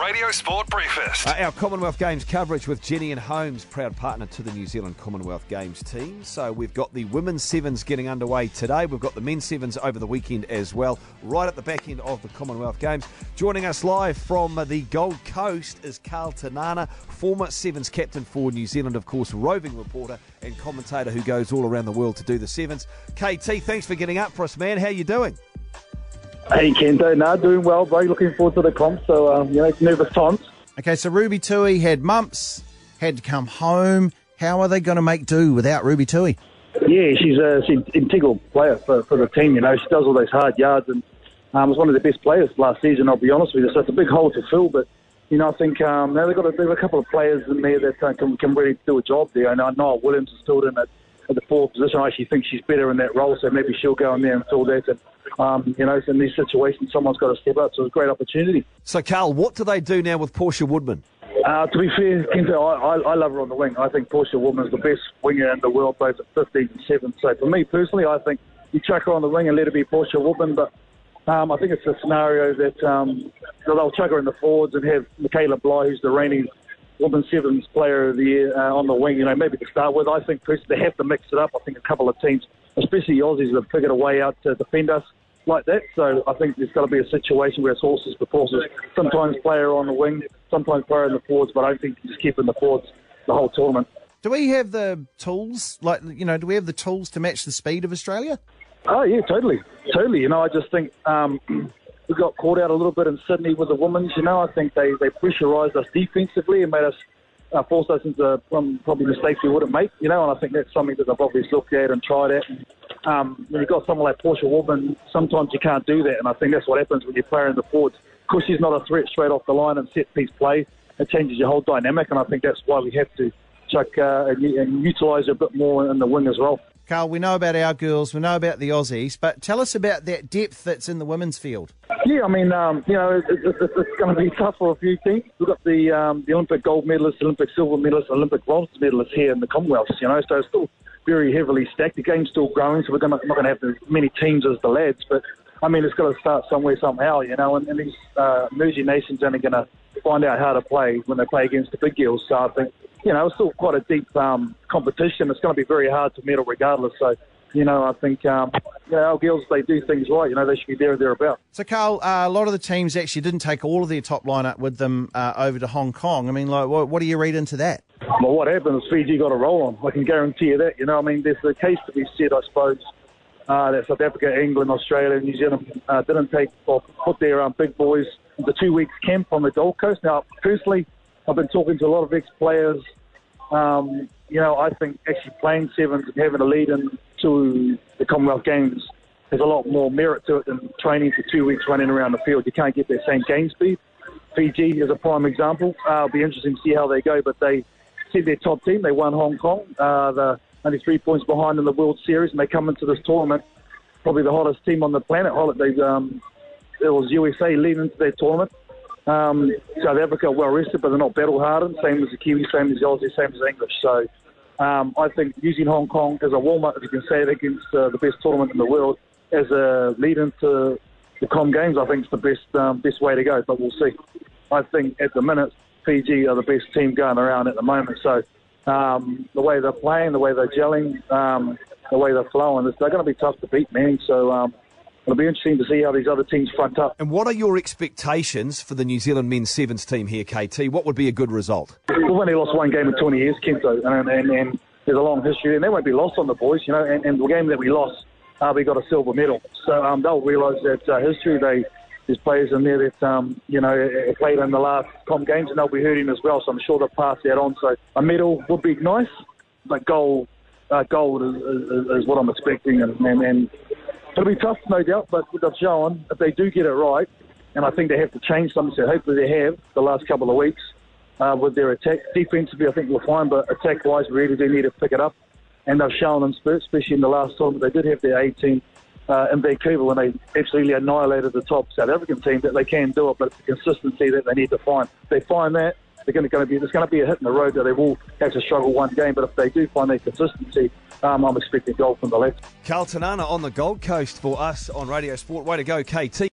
Radio Sport Breakfast. Uh, our Commonwealth Games coverage with Jennian Homes, proud partner to the New Zealand Commonwealth Games team. So we've got the women's sevens getting underway today. We've got the men's sevens over the weekend as well, right at the back end of the Commonwealth Games. Joining us live from the Gold Coast is Karl Te Nana, former sevens captain for New Zealand, of course, roving reporter and commentator who goes all around the world to do the sevens. KT, thanks for getting up for us, man. How you doing? Hey Kento, no, doing well, bro. Looking forward to the comp. So, um, you know, nervous times. Okay, so Ruby Tui had mumps, had to come home. How are they going to make do without Ruby Tui? Yeah, she's a she's an integral player for, for the team. You know, she does all those hard yards and um, was one of the best players last season. I'll be honest with you. So it's a big hole to fill, but you know, I think um, now they've got a, they've got a couple of players in there that uh, can can really do a job there. And I know Williams is still in at, at the forward position. I actually think she's better in that role, so maybe she'll go in there and fill that. And um, you know, in these situations, someone's got to step up. So it's a great opportunity. So, Karl, what do they do now with Portia Woodman? Uh, to be fair, Kento, I, I, I love her on the wing. I think Portia Woodman's the best winger in the world, both at 15 and 7. So for me personally, I think you chuck her on the wing and let her be Portia Woodman. But um, I think it's a scenario that um, they'll chuck her in the forwards and have Michaela Blyde, who's the reigning Women's Sevens Player of the Year, uh, on the wing. You know, maybe to start with. I think they have to mix it up. I think a couple of teams, especially Aussies, have figured a way out to defend us like that. So I think there's got to be a situation where it's horses for horses. Sometimes player on the wing, sometimes player in the forwards, but I don't think you just keep in the forwards the whole tournament. Do we have the tools, like, you know, do we have the tools to match the speed of Australia? Oh, yeah, totally. Totally. You know, I just think um, we got caught out a little bit in Sydney with the women's. You know, I think they, they pressurised us defensively and made us uh, us into um, probably mistakes we wouldn't make, you know, and I think that's something that they've obviously looked at and tried at. Um, when you've got someone like Portia Woodman, sometimes you can't do that, and I think that's what happens when you're playing in the forwards. Because she's not a threat straight off the line and set piece play, it changes your whole dynamic, and I think that's why we have to chuck uh, and, and utilise her a bit more in the wing as well. Karl, we know about our girls, we know about the Aussies, but tell us about that depth that's in the women's field. Yeah, I mean, um, you know, it, it, it, it's going to be tough for a few teams. We've got the um, the Olympic gold medalists, Olympic silver medalists, Olympic bronze medalists here in the Commonwealth. You know, so it's still very heavily stacked. The game's still growing, so we're gonna, not going to have as many teams as the lads. But I mean, it's got to start somewhere somehow. You know, and, and these uh, emerging nations are only going to find out how to play when they play against the big girls. So I think, you know, it's still quite a deep um, competition. It's going to be very hard to medal regardless. So you know, I think um, you know, our girls, they do things right. You know, they should be there or thereabouts. So, Karl, uh, a lot of the teams actually didn't take all of their top lineup with them uh, over to Hong Kong. I mean, like, what, what, do you read into that? Well, what happened is Fiji got a roll on. I can guarantee you that. You know, I mean, there's a case to be said, I suppose, uh, that South Africa, England, Australia, New Zealand uh, didn't take or put their um, big boys the two weeks camp on the Gold Coast. Now, personally, I've been talking to a lot of ex-players. Um, you know, I think actually playing sevens and having a lead into the Commonwealth Games has a lot more merit to it than training for two weeks running around the field. You can't get that same game speed. Fiji is a prime example. Uh, it'll be interesting to see how they go, but they said their top team. They won Hong Kong. Uh, the only three points behind in the World Series, and they come into this tournament probably the hottest team on the planet. They, um, it was USA leading into their tournament. Um, South Africa well rested, but they're not battle hardened. Same as the Kiwi, same as the Aussie, same as the English. So um, I think using Hong Kong as a warm up, if you can say it, against uh, the best tournament in the world as a lead into the Com Games, I think is the best um, best way to go. But we'll see. I think at the minute Fiji are the best team going around at the moment. So um, the way they're playing, the way they're gelling, um, the way they're flowing, they're going to be tough to beat, man. So um, it'll be interesting to see how these other teams front up. And what are your expectations for the New Zealand men's sevens team here, KT? What would be a good result? We've only lost one game in 20 years, Kento, and, and, and there's a long history, and they won't be lost on the boys, you know. And, and the game that we lost, uh, we got a silver medal. So um, they'll realise that uh, history. They there's players in there that um, you know played in the last Com games, and they'll be hurting as well. So I'm sure they'll pass that on. So a medal would be nice, but gold, uh, gold is, is, is, what I'm expecting, and, and, and It'll be tough, no doubt, but they've shown if they do get it right, and I think they have to change something. So hopefully they have the last couple of weeks uh, with their attack. Defensively, I think we're fine, but attack-wise, we really do need to pick it up. And they've shown them, especially in the last tournament, they did have their A team uh, in Vancouver when they absolutely annihilated the top South African team. That they can do it, but it's the consistency that they need to find. If they find that, they're going to, be there's going to be a hit in the road that they will have to struggle one game. But if they do find that consistency, um, I'm expecting goal from the left. Karl Te Nana on the Gold Coast for us on Radio Sport. Way to go, KT.